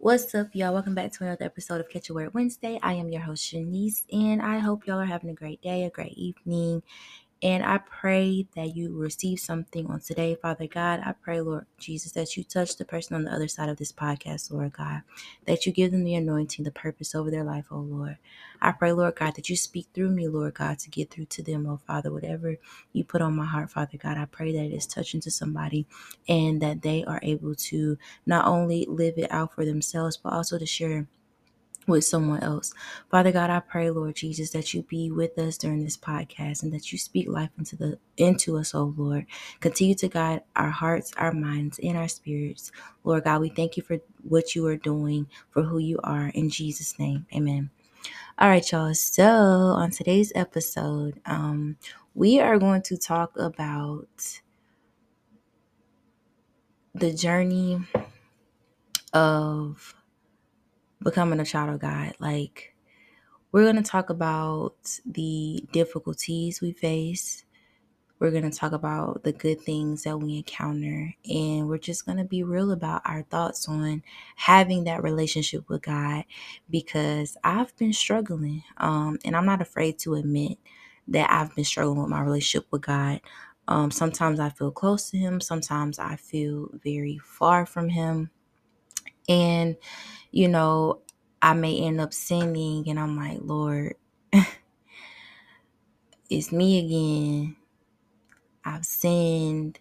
What's up, y'all? Welcome back to another episode of Catch a Word Wednesday. I am your host, Shanice, and I hope y'all are having a great day, a great evening, and I pray that you receive something on today, Father God. I pray, Lord Jesus, that you touch the person on the other side of this podcast, Lord God, that you give them the anointing, the purpose over their life, oh Lord. I pray, Lord God, that you speak through me, Lord God, to get through to them, oh Father, whatever you put on my heart, Father God. I pray that it is touching to somebody and that they are able to not only live it out for themselves, but also to share with someone else. Father God, I pray, Lord Jesus, that you be with us during this podcast and that you speak life into the into us, oh Lord. Continue to guide our hearts, our minds, and our spirits. Lord God, we thank you for what you are doing, for who you are. In Jesus' name. Amen. All right, y'all. So on today's episode, um, we are going to talk about the journey of becoming a child of God. Like, we're going to talk about the difficulties we face. We're going to talk about the good things that we encounter. And we're just going to be real about our thoughts on having that relationship with God because I've been struggling. Um, and I'm not afraid to admit that I've been struggling with my relationship with God. Um, sometimes I feel close to Him, sometimes I feel very far from Him. And, you know, I may end up sinning and I'm like, Lord, it's me again. I've sinned.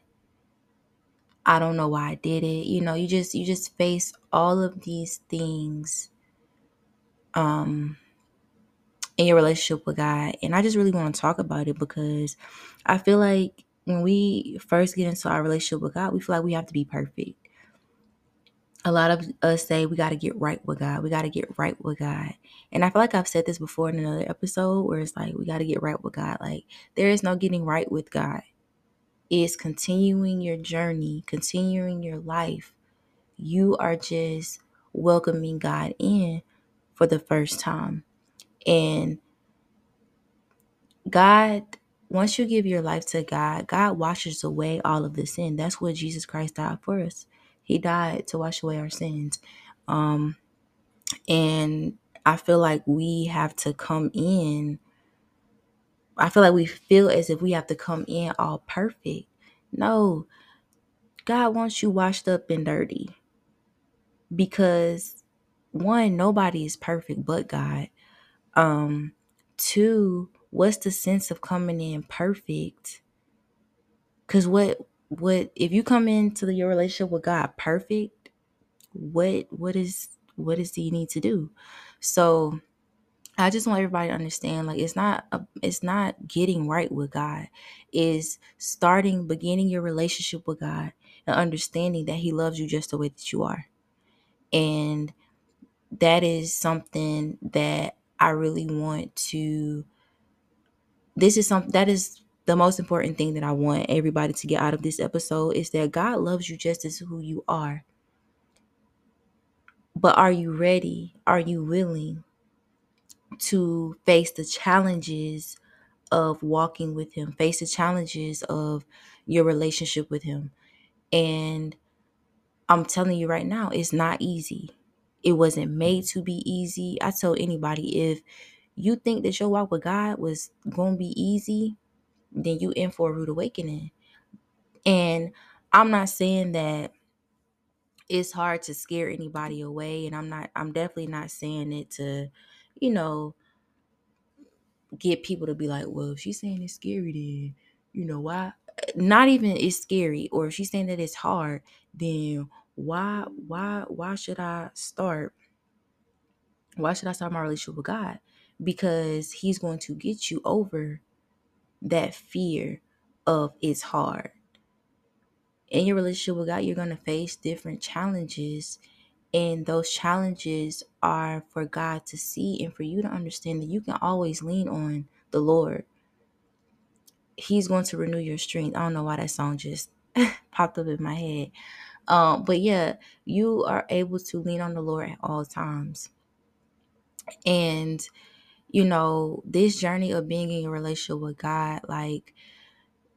I don't know why I did it. You know, you just you just face all of these things um in your relationship with God. And I just really want to talk about it because I feel like when we first get into our relationship with God, we feel like we have to be perfect. A lot of us say we got to get right with God. We got to get right with God. And I feel like I've said this before in another episode where it's like we got to get right with God. Like there is no getting right with God. It's continuing your journey, continuing your life. You are just welcoming God in for the first time. And God, once you give your life to God, God washes away all of the sin. That's what Jesus Christ died for us. He died to wash away our sins. Um, and I feel like we have to come in. I feel like we feel as if we have to come in all perfect. No, God wants you washed up and dirty because one, nobody is perfect but God. Um, two, what's the sense of coming in perfect? Cause what what if you come into your relationship with God perfect, what what is what is do you need to do? So I just want everybody to understand like it's not a, it's not getting right with God. Is starting beginning your relationship with God and understanding that he loves you just the way that you are. And that is something that I really want to this is something that is the most important thing that I want everybody to get out of this episode is that God loves you just as who you are. But are you ready? Are you willing to face the challenges of walking with him, face the challenges of your relationship with him? And I'm telling you right now, it's not easy. It wasn't made to be easy. I tell anybody if you think that your walk with God was going to be easy, then you in for a rude awakening. And I'm not saying that it's hard to scare anybody away and I'm not I'm definitely not saying it to, you know, get people to be like, "Well, if she's saying it's scary then, you know, why not even it's scary or if she's saying that it's hard, then why why why should I start why should I start my relationship with God? Because he's going to get you over that fear of it's hard. In your relationship with God, you're going to face different challenges. And those challenges are for God to see and for you to understand that you can always lean on the Lord. He's going to renew your strength. I don't know why that song just popped up in my head. Um, but yeah, you are able to lean on the Lord at all times. And you know, this journey of being in a relationship with God, like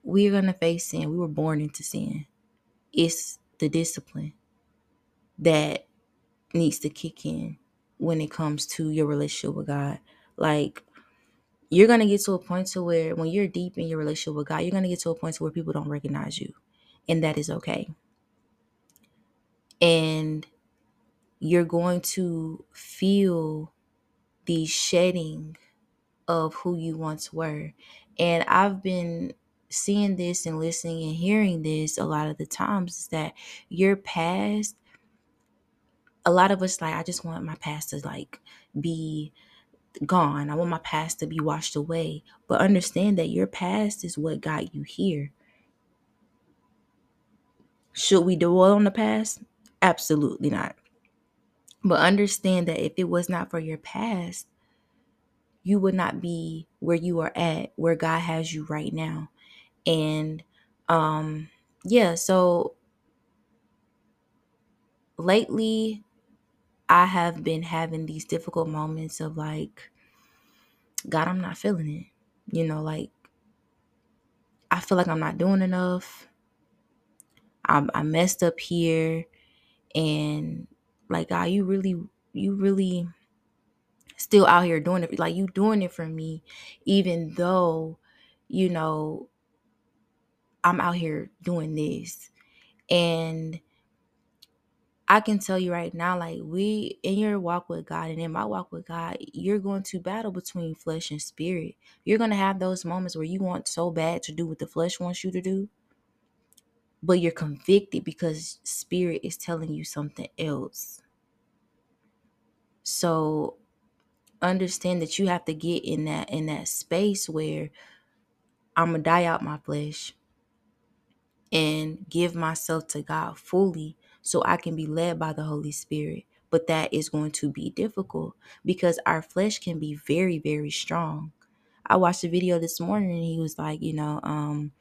we're gonna face sin. We were born into sin. It's the discipline that needs to kick in when it comes to your relationship with God. Like you're gonna get to a point to where when you're deep in your relationship with God, you're gonna get to a point to where people don't recognize you. And that is okay. And you're going to feel the shedding of who you once were. And I've been seeing this and listening and hearing this a lot of the times is that your past a lot of us like I just want my past to like be gone. I want my past to be washed away. But understand that your past is what got you here. Should we dwell on the past? Absolutely not. But understand that if it was not for your past, you would not be where you are at, where God has you right now. And um yeah, so lately I have been having these difficult moments of like God, I'm not feeling it. You know, like I feel like I'm not doing enough. I'm I messed up here and like God, you really you really still out here doing it like you doing it for me even though you know I'm out here doing this. And I can tell you right now, like we in your walk with God and in my walk with God, you're going to battle between flesh and spirit. You're going to have those moments where you want so bad to do what the flesh wants you to do, but you're convicted because spirit is telling you something else. So understand that you have to get in that in that space where I'm gonna die out my flesh and give myself to God fully so I can be led by the Holy Spirit. But that is going to be difficult because our flesh can be very, very strong. I watched a video this morning and he was like, you know, um,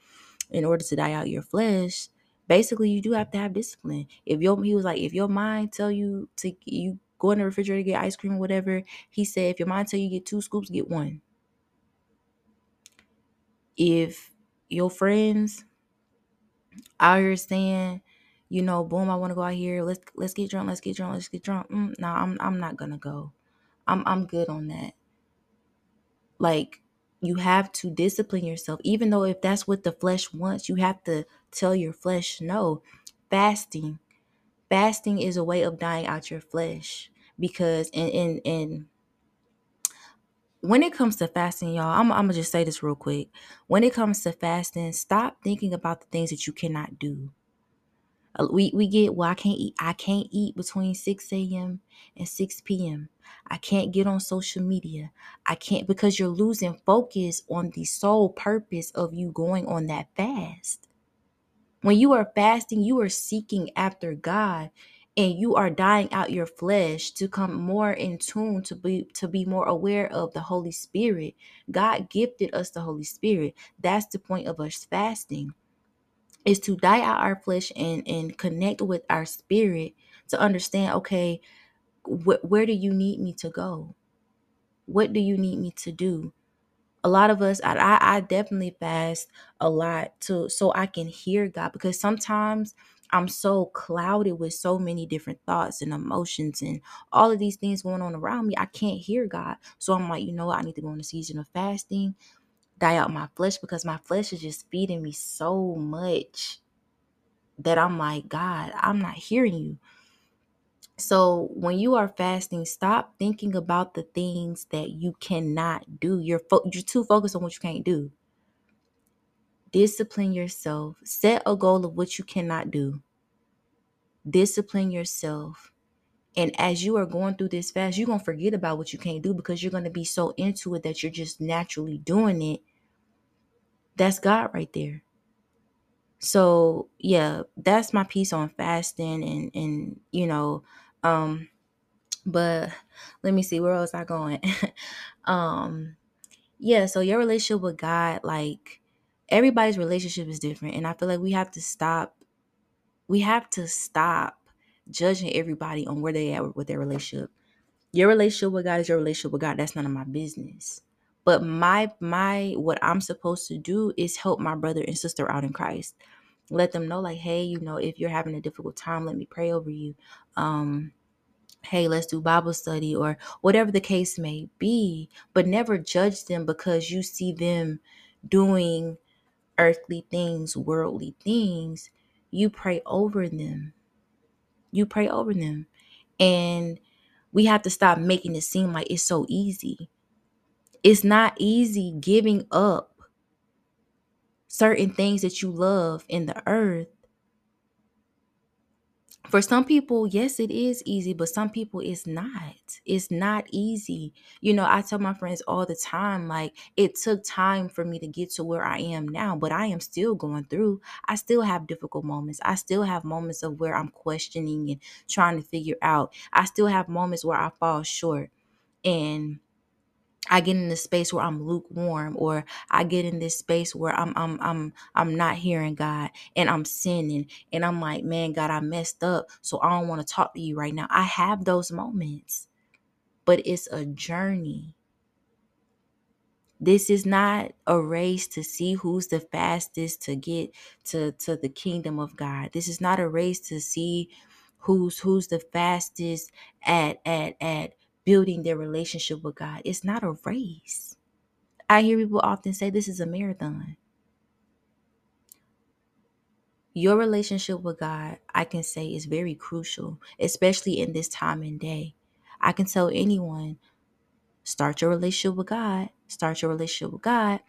in order to die out your flesh, basically you do have to have discipline. If your he was like, if your mind tell you to you go in the refrigerator get ice cream or whatever, he said if your mind tell you get two scoops, get one. If your friends out here saying, you know, boom, I want to go out here. Let's let's get drunk. Let's get drunk. Let's get drunk. Mm, no, I'm I'm not gonna go. I'm I'm good on that. Like you have to discipline yourself, even though if that's what the flesh wants, you have to tell your flesh no. Fasting, fasting is a way of dying out your flesh because and and and when it comes to fasting, y'all, I'm, I'm gonna just say this real quick. When it comes to fasting, stop thinking about the things that you cannot do. Uh, we we get well. I can't eat. I can't eat between six a.m. and six p.m. I can't get on social media. I can't because you're losing focus on the sole purpose of you going on that fast. When you are fasting, you are seeking after God and you are dying out your flesh to come more in tune to be to be more aware of the Holy Spirit. God gifted us the Holy Spirit. That's the point of us fasting is to die out our flesh and and connect with our spirit to understand okay wh- where do you need me to go what do you need me to do a lot of us I, I definitely fast a lot to so i can hear god because sometimes i'm so clouded with so many different thoughts and emotions and all of these things going on around me i can't hear god so i'm like you know what? i need to go on a season of fasting die out my flesh because my flesh is just feeding me so much that I'm like, God, I'm not hearing you. So when you are fasting, stop thinking about the things that you cannot do. You're fo- you're too focused on what you can't do. Discipline yourself. Set a goal of what you cannot do. Discipline yourself. And as you are going through this fast, you're going to forget about what you can't do because you're going to be so into it that you're just naturally doing it. That's God right there. So, yeah, that's my piece on fasting and and you know, um but let me see where else I going. um yeah, so your relationship with God like everybody's relationship is different and I feel like we have to stop we have to stop judging everybody on where they at with their relationship. Your relationship with God is your relationship with God. That's none of my business. But my my what I'm supposed to do is help my brother and sister out in Christ. Let them know like, hey, you know, if you're having a difficult time, let me pray over you. Um hey, let's do Bible study or whatever the case may be, but never judge them because you see them doing earthly things, worldly things. You pray over them. You pray over them. And we have to stop making it seem like it's so easy. It's not easy giving up certain things that you love in the earth for some people, yes, it is easy, but some people it's not. It's not easy. You know, I tell my friends all the time, like, it took time for me to get to where I am now, but I am still going through. I still have difficult moments. I still have moments of where I'm questioning and trying to figure out. I still have moments where I fall short. And I get in this space where I'm lukewarm or I get in this space where I'm I'm I'm I'm not hearing God and I'm sinning and I'm like, "Man, God, I messed up, so I don't want to talk to you right now." I have those moments. But it's a journey. This is not a race to see who's the fastest to get to to the kingdom of God. This is not a race to see who's who's the fastest at at at building their relationship with God. It's not a race. I hear people often say this is a marathon. Your relationship with God, I can say, is very crucial, especially in this time and day. I can tell anyone start your relationship with God, start your relationship with God,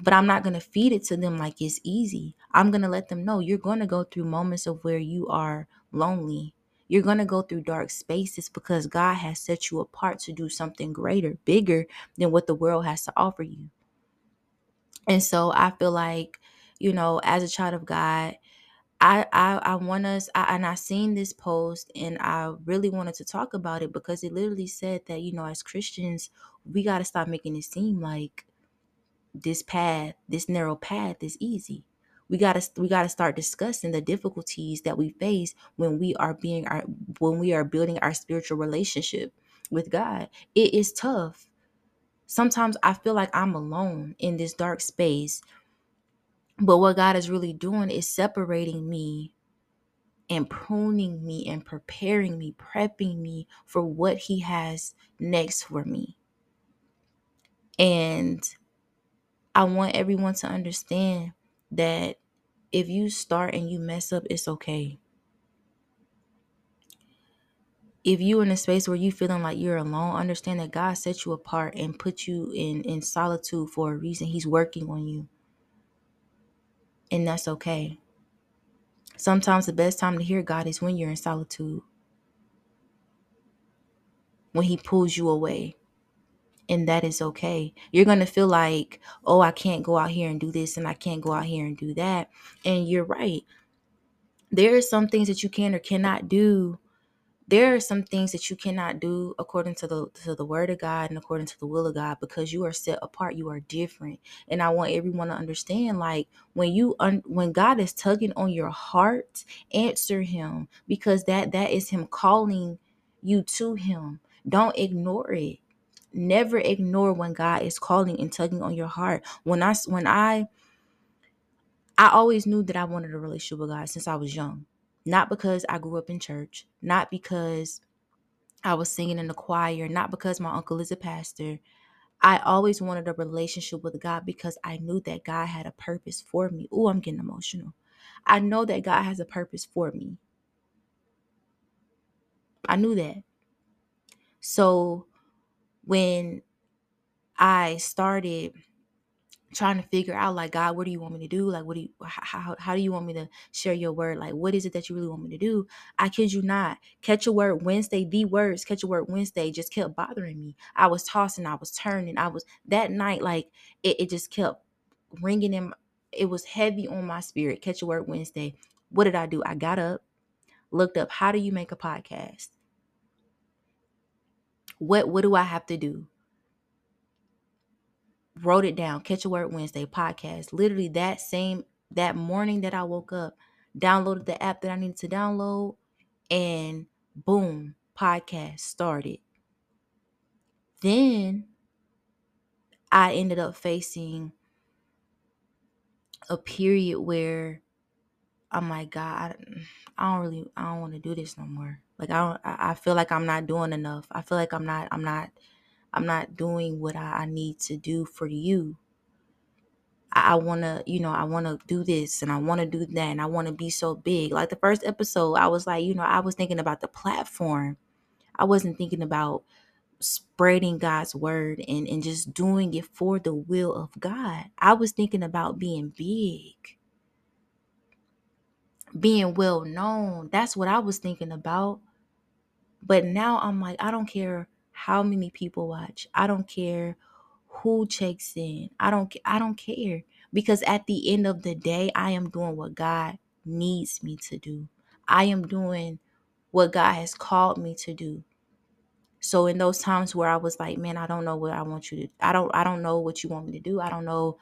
but I'm not going to feed it to them like it's easy. I'm going to let them know you're going to go through moments of where you are lonely. You're going to go through dark spaces because God has set you apart to do something greater, bigger than what the world has to offer you. And so I feel like, you know, as a child of God, I I, I want us, I, and I seen this post, and I really wanted to talk about it because it literally said that you know, as Christians, we got to stop making it seem like this path, this narrow path, is easy. We gotta we gotta start discussing the difficulties that we face when we are being our when we are building our spiritual relationship with God. It is tough sometimes I feel like I'm alone in this dark space. But what God is really doing is separating me and pruning me and preparing me, prepping me for what He has next for me. And I want everyone to understand that if you start and you mess up, it's okay. If you're in a space where you feeling like you're alone, understand that God set you apart and put you in in solitude for a reason. He's working on you. And that's okay. Sometimes the best time to hear God is when you're in solitude. When he pulls you away. And that is okay. You're going to feel like, "Oh, I can't go out here and do this and I can't go out here and do that." And you're right. There are some things that you can or cannot do there are some things that you cannot do according to the to the word of God and according to the will of God because you are set apart you are different and I want everyone to understand like when you un- when God is tugging on your heart answer him because that that is him calling you to him don't ignore it never ignore when God is calling and tugging on your heart when I when I I always knew that I wanted a relationship with God since I was young not because I grew up in church, not because I was singing in the choir, not because my uncle is a pastor. I always wanted a relationship with God because I knew that God had a purpose for me. Oh, I'm getting emotional. I know that God has a purpose for me. I knew that. So when I started trying to figure out like god what do you want me to do? Like what do you how, how do you want me to share your word? Like what is it that you really want me to do? I kid you not. Catch a word wednesday the words catch a word wednesday just kept bothering me. I was tossing i was turning i was that night like it, it just kept ringing in it was heavy on my spirit. Catch a word wednesday. What did i do? I got up looked up how do you make a podcast what what do i have to do? Wrote it down catch a word wednesday podcast. Literally that same that morning that i woke up downloaded the app that i needed to download and boom podcast started. Then i ended up facing a period where I'm like, God, I don't really, I don't want to do this no more. Like I don't, I feel like I'm not doing enough. I feel like I'm not, I'm not, I'm not doing what I, I need to do for you. I, I want to, you know, I want to do this and I want to do that and I want to be so big. Like the first episode, I was like, you know, I was thinking about the platform. I wasn't thinking about spreading God's word and, and just doing it for the will of God. I was thinking about being big, being well known. That's what I was thinking about. But now I'm like, I don't care how many people watch. I don't care who checks in. I don't I don't care because at the end of the day, I am doing what God needs me to do. I am doing what God has called me to do. So in those times where I was like, man, I don't know what I want you to I don't I don't know what you want me to do. I don't know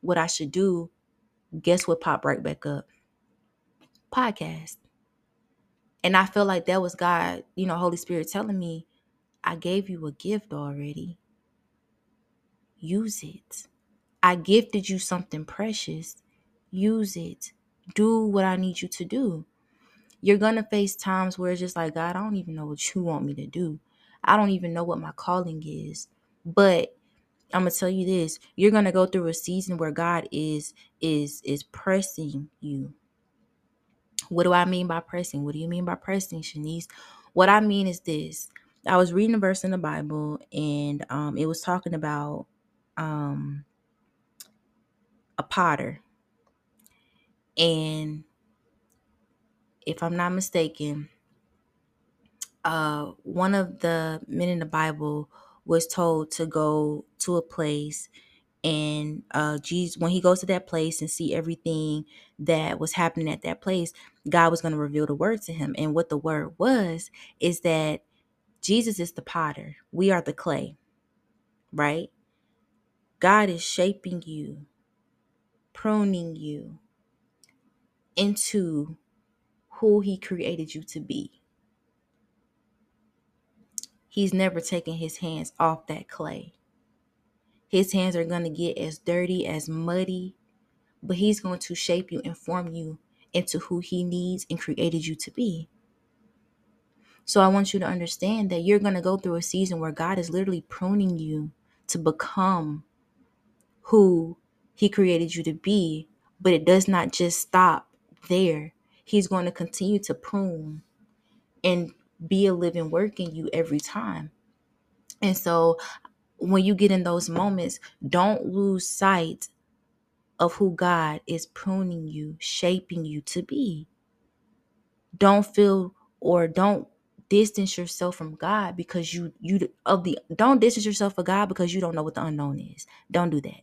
what I should do. Guess what popped right back up? Podcast. And I feel like that was God, you know, Holy Spirit telling me, I gave you a gift already. Use it. I gifted you something precious. Use it. Do what I need you to do. You're going to face times where it's just like, God, I don't even know what you want me to do. I don't even know what my calling is. But I'm to tell you this, you're to go through a season where God is is is pressing you. What do I mean by pressing? What do you mean by pressing, Shanice? What I mean is this. I was reading a verse in the Bible and um, it was talking about um, a potter. And if I'm not mistaken, uh, one of the men in the Bible was told to go to a place and uh Jesus when he goes to that place and see everything that was happening at that place, God was going to reveal the word to him. And what the word was is that Jesus is the potter. We are the clay. Right? God is shaping you, pruning you into who he created you to be. He's never taken his hands off that clay. His hands are going to get as dirty, as muddy, but he's going to shape you and form you into who he needs and created you to be. So I want you to understand that you're going to go through a season where God is literally pruning you to become who he created you to be, but it does not just stop there. He's going to continue to prune and be a living work in you every time. And so when you get in those moments, don't lose sight of who God is pruning you, shaping you to be. Don't feel or don't distance yourself from God because you you of the don't distance yourself from God because you don't know what the unknown is. Don't do that.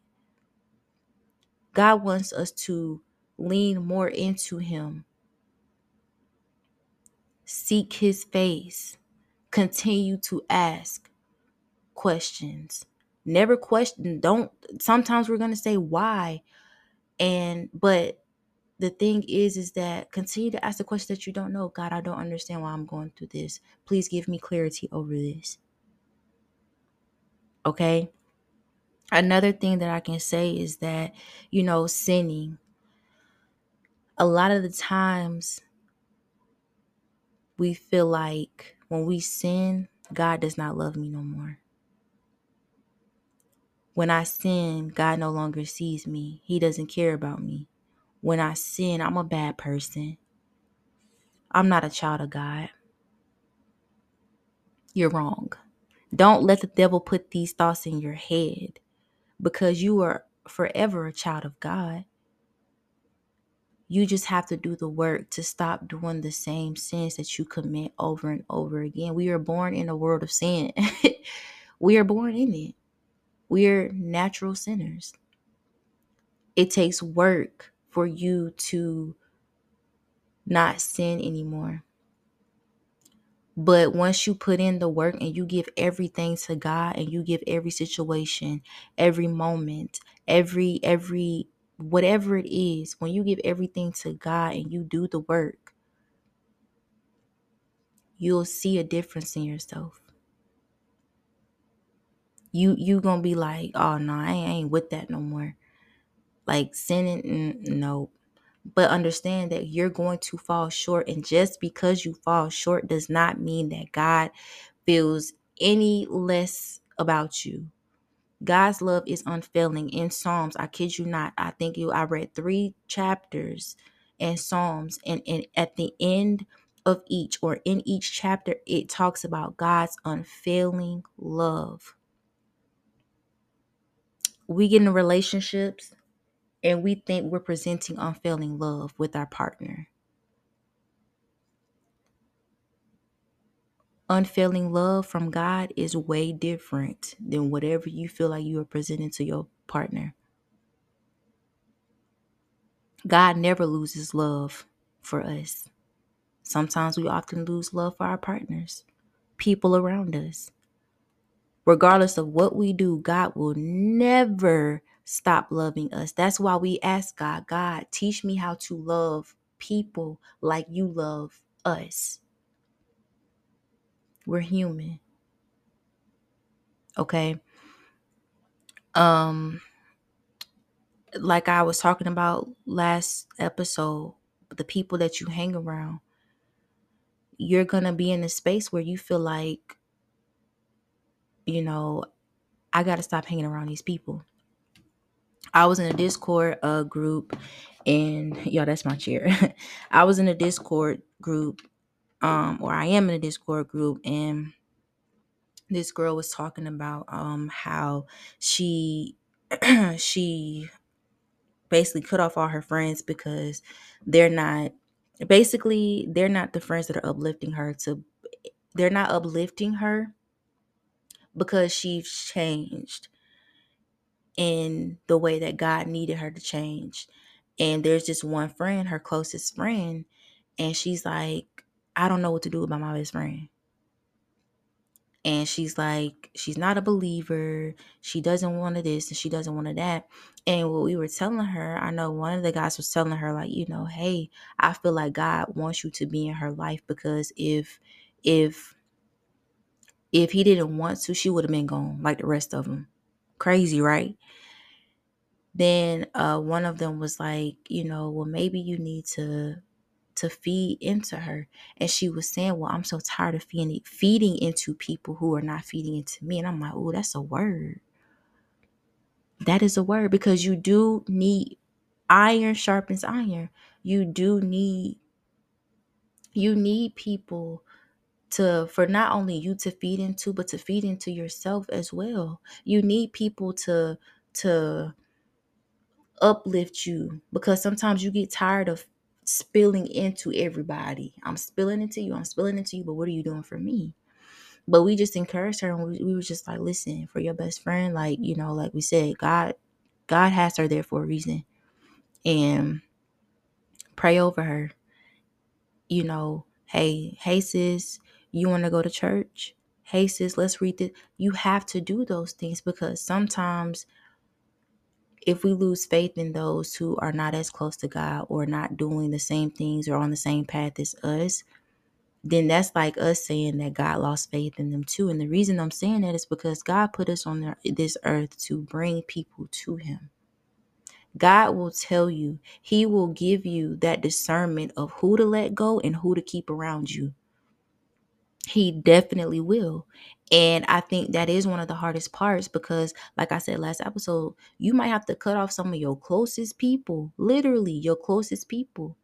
God wants us to lean more into him. Seek his face. Continue to ask questions. Never question. Don't sometimes we're going to say why and but the thing is is that continue to ask the question that you don't know. God i don't understand why i'm going through this. Please give me clarity over this. Okay? Another thing that i can say is that you know sinning a lot of the times we feel like when we sin god does not love me no more when i sin god no longer sees me he doesn't care about me when I sin, I'm a bad person. I'm not a child of God. You're wrong. Don't let the devil put these thoughts in your head because you are forever a child of God. You just have to do the work to stop doing the same sins that you commit over and over again. We are born in a world of sin. we are born in it. We are natural sinners. It takes work for you to not sin anymore. But once you put in the work and you give everything to God and you give every situation, every moment, every every whatever it is, when you give everything to God and you do the work, you'll see a difference in yourself. You you to be like, "Oh no, I ain't, with that no more." Like sinning, mm, no. but understand that you're going to fall short. And just because you fall short does not mean that God feels any less about you. God's love is unfailing. In Psalms, I kid you not, I think you I read three chapters in Psalms, and, and at the end of each or in each chapter, it talks about God's unfailing love. We get in relationships and we think we're presenting unfailing love with our partner. Unfailing love from God is way different than whatever you feel like you are presenting to your partner. God never loses love for us. Sometimes we often lose love for our partners, people around us. Regardless of what we do, God will never stop loving us. That's why we ask God, God, teach me how to love people like you love us. We're human. Okay. Um like I was talking about last episode, the people that you hang around, you're going to be in a space where you feel like you know, I got to stop hanging around these people. I was in a Discord uh, group, and yo, that's my chair. I was in a Discord group, um, or I am in a Discord group, and this girl was talking about um how she she basically cut off all her friends because they're not basically they're not the friends that are uplifting her to they're not uplifting her because she's changed in the way that God needed her to change. And there's just one friend, her closest friend, and she's like, I don't know what to do about my best friend. And she's like, she's not a believer. She doesn't want to this and she doesn't want to that. And what we were telling her, I know one of the guys was telling her, like, you know, hey, I feel like God wants you to be in her life because if, if, if he didn't want to, she would have been gone like the rest of them. Crazy, right? then uh, one of them was like, you know, well, maybe you need to to feed into her. And she was saying, well, I'm so tired of feeding feeding into people who are not feeding into me. And I'm like, oh, that's a word. That is a word because you do need iron sharpens iron. You do need you need people to for not only you to feed into but to feed into yourself as well you need people to to uplift you because sometimes you get tired of spilling into everybody. I'm spilling into you, I'm spilling into you, but what are you doing for me? But we just encouraged her and we, we were just like, listen, for your best friend, like, you know, like we said, God, God has her there for a reason. And pray over her. You know, hey, hey sis, you want to go to church? Hey sis, let's read this. You have to do those things because sometimes if we lose faith in those who are not as close to God or not doing the same things or on the same path as us, then that's like us saying that God lost faith in them too. And the reason I'm saying that is because God put us on this earth to bring people to Him. God will tell you, He will give you that discernment of who to let go and who to keep around you. He definitely will. And I think that is one of the hardest parts because, like I said last episode, you might have to cut off some of your closest people, literally your closest people.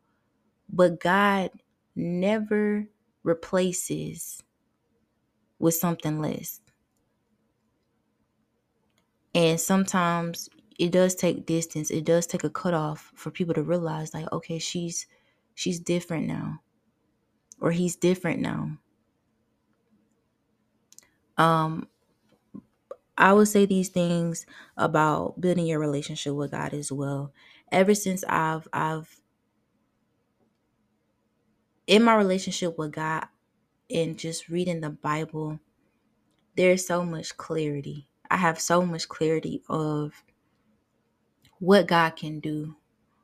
But God never replaces with something less. And sometimes it does take distance. It does take a cutoff for people to realize, like, okay, she's she's different now. Or he's different now. Um, I would say these things about building your relationship with God as well. Ever since I've I've in my relationship with God and just reading the Bible, there's so much clarity. I have so much clarity of what God can do,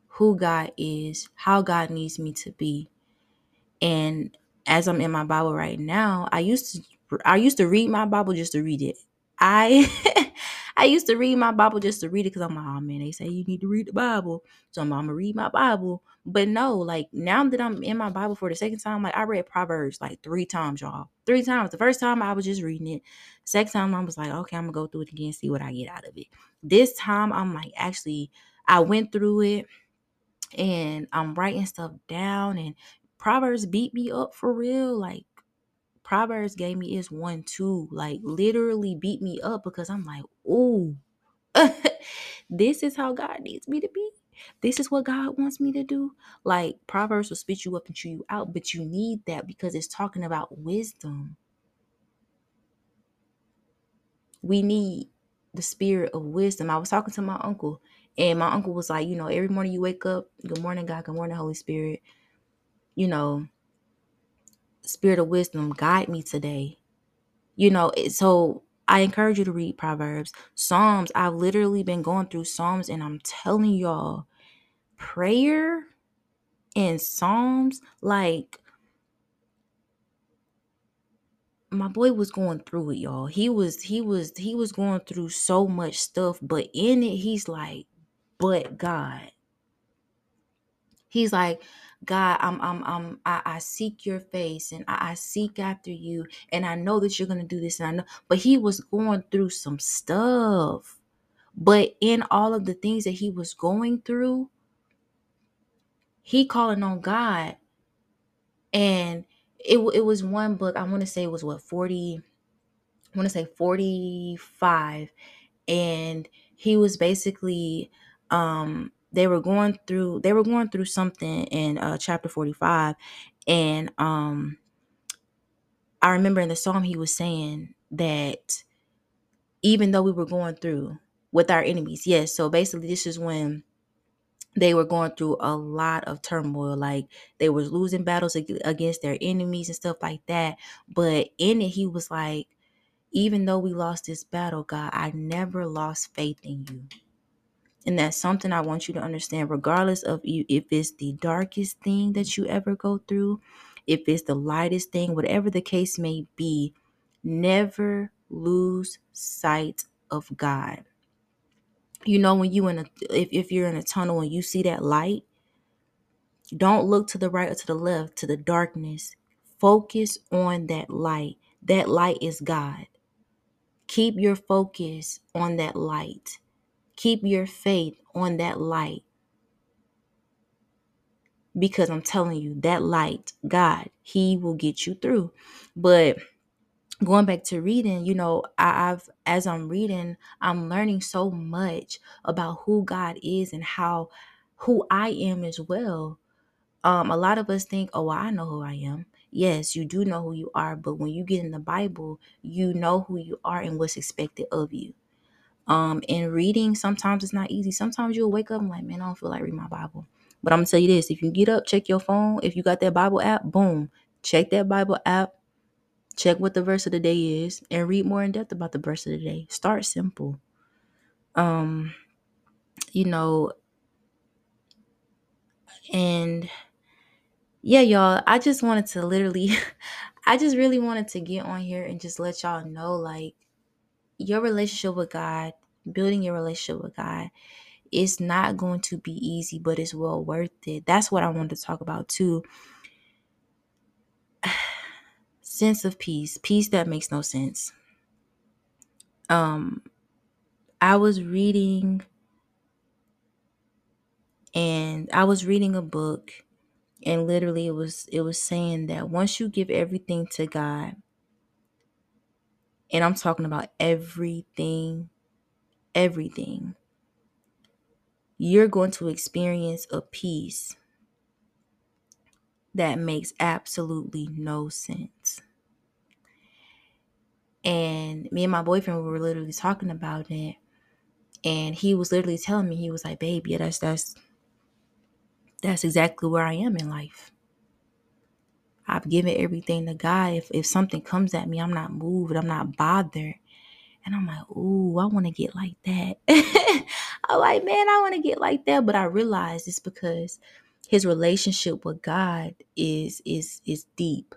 who God is, how God needs me to be. And as I'm in my Bible right now, I used to I used to read my Bible just to read it. I I used to read my Bible just to read it because I'm like, oh man, they say you need to read the Bible. So I'm, I'm gonna read my Bible. But no, like now that I'm in my Bible for the second time, like I read Proverbs like three times, y'all. Three times. The first time I was just reading it. Second time I was like, okay, I'm gonna go through it again, see what I get out of it. This time I'm like, actually, I went through it and I'm writing stuff down and Proverbs beat me up for real. Like Proverbs gave me is one two, like literally beat me up because I'm like, ooh, this is how God needs me to be. This is what God wants me to do. Like Proverbs will spit you up and chew you out, but you need that because it's talking about wisdom. We need the spirit of wisdom. I was talking to my uncle, and my uncle was like, you know, every morning you wake up, good morning, God, good morning, Holy Spirit. You know, spirit of wisdom, guide me today. You know, so I encourage you to read Proverbs, Psalms. I've literally been going through Psalms, and I'm telling y'all, prayer and Psalms, like my boy was going through it, y'all. He was, he was, he was going through so much stuff, but in it, he's like, but God. He's like, God, I'm, I'm, I'm, I, I seek your face and I, I seek after you, and I know that you're gonna do this, and I know. But he was going through some stuff. But in all of the things that he was going through, he calling on God, and it it was one book. I want to say it was what forty. I want to say forty five, and he was basically um they were going through they were going through something in uh chapter 45 and um i remember in the psalm he was saying that even though we were going through with our enemies yes so basically this is when they were going through a lot of turmoil like they was losing battles against their enemies and stuff like that. But in it he was like even though we lost this battle god i never lost faith in you and that's something I want you to understand, regardless of you, if it's the darkest thing that you ever go through, if it's the lightest thing, whatever the case may be, never lose sight of God. You know, when you in a if, if you're in a tunnel and you see that light, don't look to the right or to the left, to the darkness. Focus on that light. That light is God. Keep your focus on that light Keep your faith on that light. Because I'm telling you, that light, God, He will get you through. But going back to reading, you know, I, I've as I'm reading, I'm learning so much about who God is and how who I am as well. Um, a lot of us think, oh, well, I know who I am. Yes, you do know who you are, but when you get in the Bible, you know who you are and what's expected of you. Um, and reading sometimes it's not easy. Sometimes you'll wake up and like, man, I don't feel like reading my Bible. But I'm gonna tell you this: if you get up, check your phone. If you got that Bible app, boom, check that Bible app. Check what the verse of the day is, and read more in depth about the verse of the day. Start simple. Um, you know, and yeah, y'all. I just wanted to literally, I just really wanted to get on here and just let y'all know, like, your relationship with God, building your relationship with God, it's not going to be easy, but it's well worth it. That's what I wanted to talk about too. sense of peace, peace that makes no sense. Um, I was reading and I was reading a book and literally it was it was saying that once you give everything to God and I'm talking about everything everything you're going to experience a peace that makes absolutely no sense. And me and my boyfriend were literally talking about it. And he was literally telling me, he was like, babe, yeah, that's that's that's exactly where I am in life. I've given everything to God. If if something comes at me, I'm not moved, I'm not bothered. And I'm like, ooh, I want to get like that. I'm like, man, I want to get like that. But I realized it's because his relationship with God is is is deep.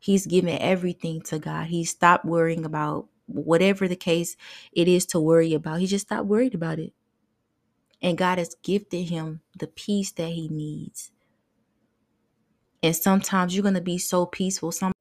He's given everything to God. He stopped worrying about whatever the case it is to worry about. He just stopped worried about it. And God has gifted him the peace that he needs. And sometimes you're going to be so peaceful. Some